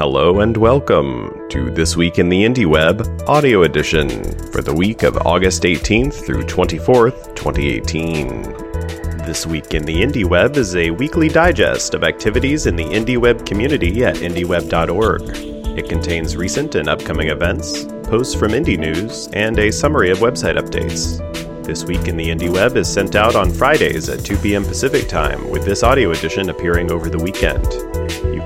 Hello and welcome to This Week in the Indie Web audio edition for the week of August 18th through 24th, 2018. This Week in the Indie Web is a weekly digest of activities in the Indie Web community at indieweb.org. It contains recent and upcoming events, posts from indie news, and a summary of website updates. This Week in the Indie Web is sent out on Fridays at 2 p.m. Pacific Time, with this audio edition appearing over the weekend.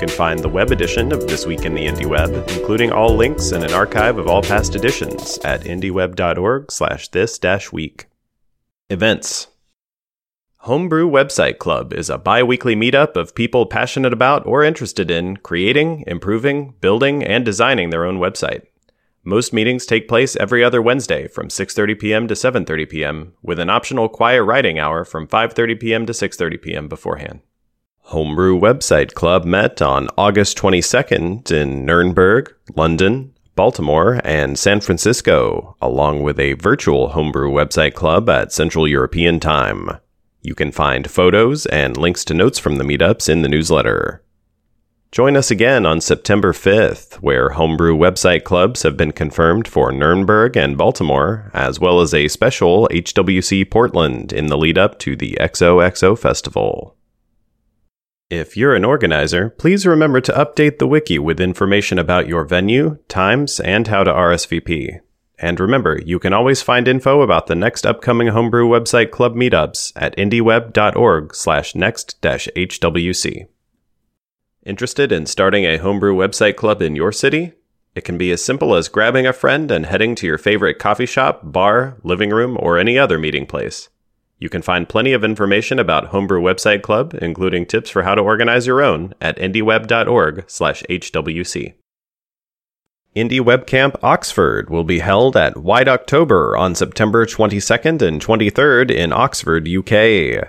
Can find the web edition of This Week in the Indie Web, including all links and an archive of all past editions, at indieweb.org slash this week. Events Homebrew Website Club is a bi weekly meetup of people passionate about or interested in creating, improving, building, and designing their own website. Most meetings take place every other Wednesday from 6:30 p.m. to 7:30 p.m. with an optional quiet writing hour from 5:30 p.m. to 6:30 p.m. beforehand. Homebrew Website Club met on August 22nd in Nuremberg, London, Baltimore, and San Francisco, along with a virtual Homebrew Website Club at Central European Time. You can find photos and links to notes from the meetups in the newsletter. Join us again on September 5th, where homebrew website clubs have been confirmed for Nuremberg and Baltimore, as well as a special HWC Portland in the lead up to the XOXO Festival. If you're an organizer, please remember to update the wiki with information about your venue, times, and how to RSVP. And remember, you can always find info about the next upcoming homebrew website club meetups at indieweb.org slash next-hwc. Interested in starting a homebrew website club in your city? It can be as simple as grabbing a friend and heading to your favorite coffee shop, bar, living room, or any other meeting place. You can find plenty of information about Homebrew Website Club, including tips for how to organize your own, at indieweb.org/hwc. Indie WebCamp Oxford will be held at White October on September 22nd and 23rd in Oxford, UK.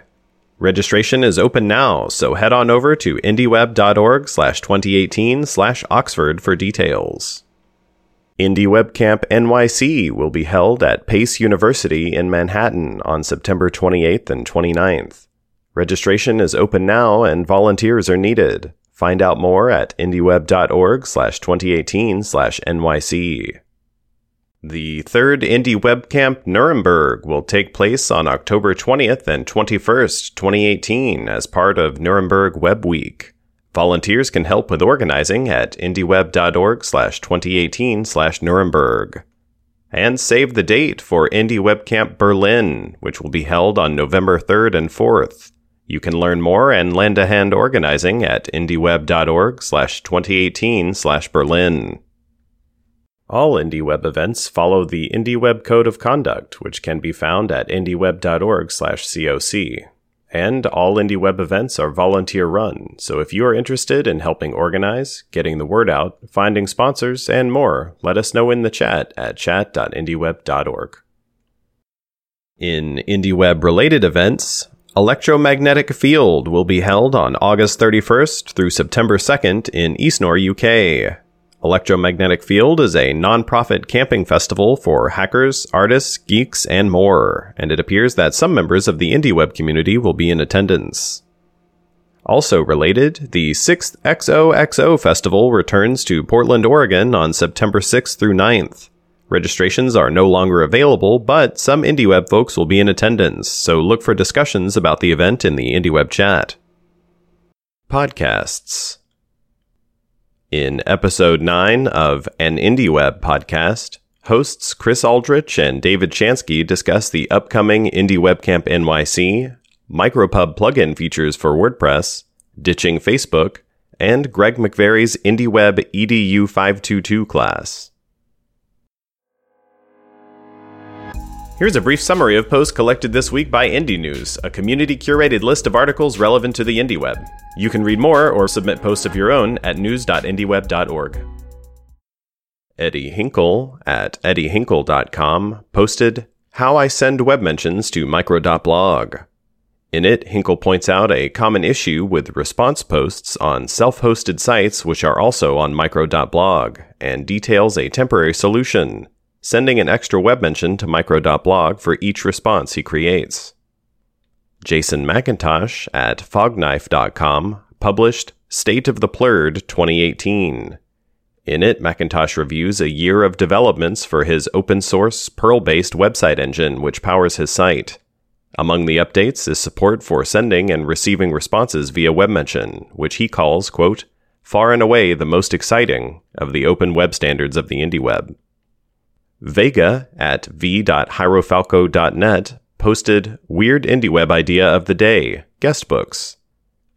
Registration is open now, so head on over to indieweb.org slash 2018 slash Oxford for details. Indie WebCamp NYC will be held at Pace University in Manhattan on September 28th and 29th. Registration is open now and volunteers are needed. Find out more at indieweb.org slash 2018 slash NYC. The third Indie WebCamp Nuremberg will take place on October 20th and 21st, 2018, as part of Nuremberg Web Week. Volunteers can help with organizing at indieweb.org slash 2018 slash Nuremberg. And save the date for Indie Berlin, which will be held on November 3rd and 4th. You can learn more and lend a hand organizing at indieweb.org slash 2018 slash Berlin. All IndieWeb events follow the IndieWeb Code of Conduct, which can be found at indieweb.org/coc. And all IndieWeb events are volunteer run, so if you are interested in helping organize, getting the word out, finding sponsors, and more, let us know in the chat at chat.indieweb.org. In IndieWeb related events, Electromagnetic Field will be held on August 31st through September 2nd in Eastnor, UK. Electromagnetic Field is a non-profit camping festival for hackers, artists, geeks, and more, and it appears that some members of the IndieWeb community will be in attendance. Also related, the 6th XOXO Festival returns to Portland, Oregon on September 6th through 9th. Registrations are no longer available, but some IndieWeb folks will be in attendance, so look for discussions about the event in the IndieWeb chat. Podcasts in episode 9 of An IndieWeb podcast, hosts Chris Aldrich and David Shanske discuss the upcoming Indie WebCamp NYC, Micropub plugin features for WordPress, ditching Facebook, and Greg McVerry's IndieWeb EDU 522 class. Here's a brief summary of posts collected this week by Indie News, a community curated list of articles relevant to the indie web. You can read more or submit posts of your own at news.indieweb.org. Eddie Hinkle at eddiehinkle.com posted How I Send Web Mentions to Micro.blog. In it, Hinkle points out a common issue with response posts on self hosted sites which are also on Micro.blog and details a temporary solution sending an extra web mention to micro.blog for each response he creates. Jason McIntosh at fogknife.com published State of the Plerd 2018. In it, McIntosh reviews a year of developments for his open source, Perl based website engine, which powers his site. Among the updates is support for sending and receiving responses via WebMention, which he calls, quote, far and away the most exciting of the open web standards of the IndieWeb. Vega at v.jairofalco.net posted Weird IndieWeb Idea of the Day, guestbooks.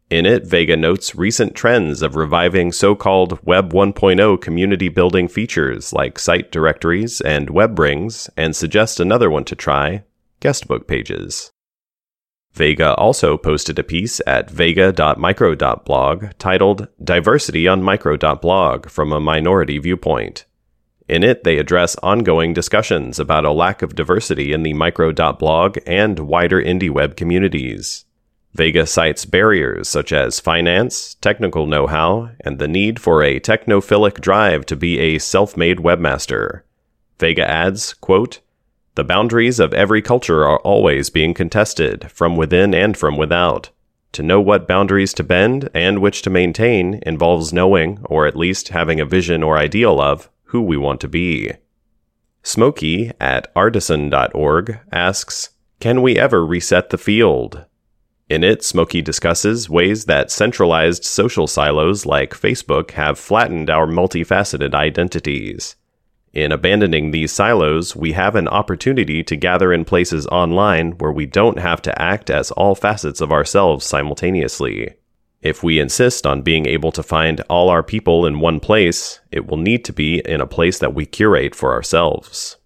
In it, Vega notes recent trends of reviving so called Web 1.0 community building features like site directories and web rings and suggests another one to try guestbook pages. Vega also posted a piece at vega.micro.blog titled Diversity on Micro.blog from a Minority Viewpoint. In it, they address ongoing discussions about a lack of diversity in the micro.blog and wider indie web communities. Vega cites barriers such as finance, technical know how, and the need for a technophilic drive to be a self made webmaster. Vega adds, quote, The boundaries of every culture are always being contested, from within and from without. To know what boundaries to bend and which to maintain involves knowing, or at least having a vision or ideal of, who we want to be. Smokey at ardisson.org asks, Can we ever reset the field? In it, Smokey discusses ways that centralized social silos like Facebook have flattened our multifaceted identities. In abandoning these silos, we have an opportunity to gather in places online where we don't have to act as all facets of ourselves simultaneously. If we insist on being able to find all our people in one place, it will need to be in a place that we curate for ourselves.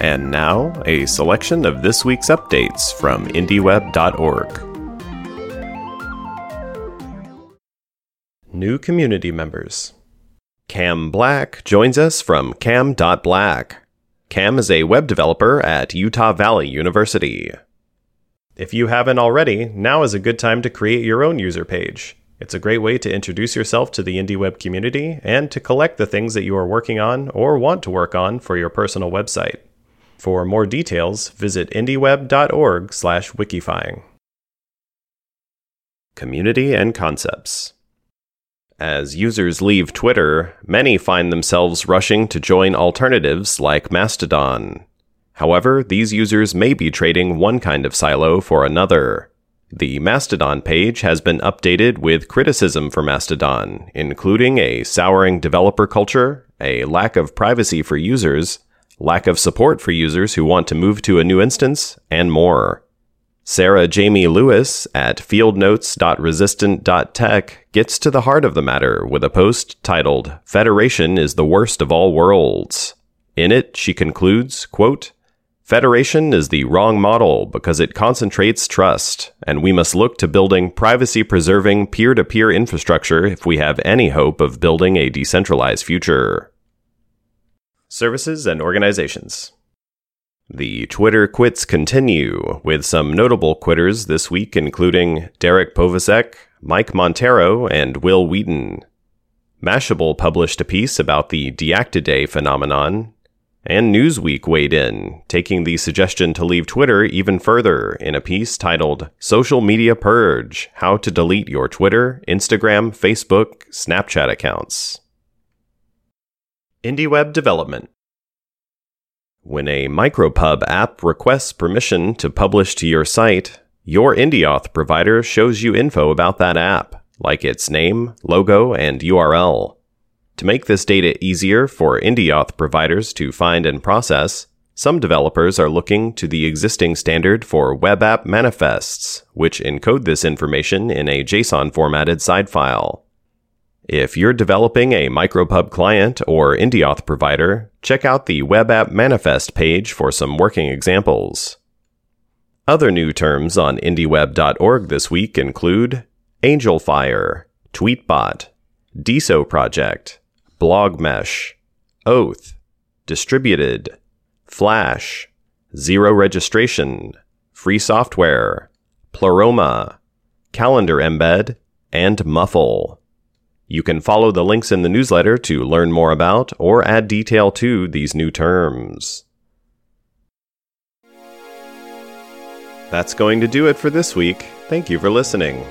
And now, a selection of this week's updates from IndieWeb.org. New community members. Cam Black joins us from cam.black. Cam is a web developer at Utah Valley University. If you haven't already, now is a good time to create your own user page. It's a great way to introduce yourself to the IndieWeb community and to collect the things that you are working on or want to work on for your personal website. For more details, visit indieweb.org/wikifying. Community and concepts. As users leave Twitter, many find themselves rushing to join alternatives like Mastodon. However, these users may be trading one kind of silo for another. The Mastodon page has been updated with criticism for Mastodon, including a souring developer culture, a lack of privacy for users, lack of support for users who want to move to a new instance, and more. Sarah Jamie Lewis at fieldnotes.resistant.tech gets to the heart of the matter with a post titled Federation is the worst of all worlds. In it, she concludes, quote, Federation is the wrong model because it concentrates trust, and we must look to building privacy preserving peer to peer infrastructure if we have any hope of building a decentralized future. Services and organizations. The Twitter quits continue, with some notable quitters this week, including Derek Powazek, Mike Monteiro, and Wil Wheaton. Mashable published a piece about the Deactiday phenomenon, and Newsweek weighed in, taking the suggestion to leave Twitter even further in a piece titled Social Media Purge How to Delete Your Twitter, Instagram, Facebook, Snapchat Accounts. IndieWeb development. When a micropub app requests permission to publish to your site, your IndieAuth provider shows you info about that app, like its name, logo, and URL. To make this data easier for IndieAuth providers to find and process, some developers are looking to the existing standard for web app manifests, which encode this information in a JSON formatted side file. If you're developing a micropub client or IndieAuth provider, check out the Web App Manifest page for some working examples. Other new terms on IndieWeb.org this week include AngelFire, Tweetbot, DeSo Project, BlogMesh, Oath, Distributed, Flash, Zero Registration, Free Software, Pleroma, Calendar Embed, and Muffle. You can follow the links in the newsletter to learn more about or add detail to these new terms. That's going to do it for this week. Thank you for listening.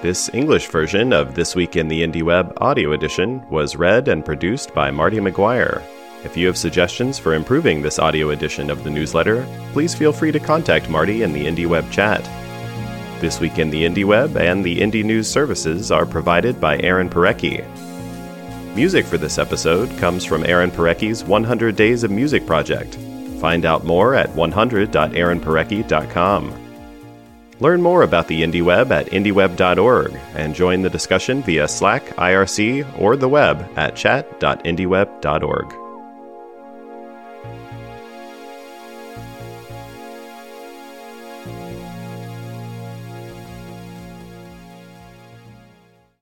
This English version of This Week in the Indie Web audio edition was read and produced by Marty McGuire. If you have suggestions for improving this audio edition of the newsletter, please feel free to contact Marty in the IndieWeb chat. This Week in the Indie Web and the Indie News services are provided by Aaron Parecki. Music for this episode comes from Aaron Parecki's 100 Days of Music project. Find out more at 100.aaronparecki.com. Learn more about the IndieWeb at indieweb.org and join the discussion via Slack, IRC, or the web at chat.indieweb.org.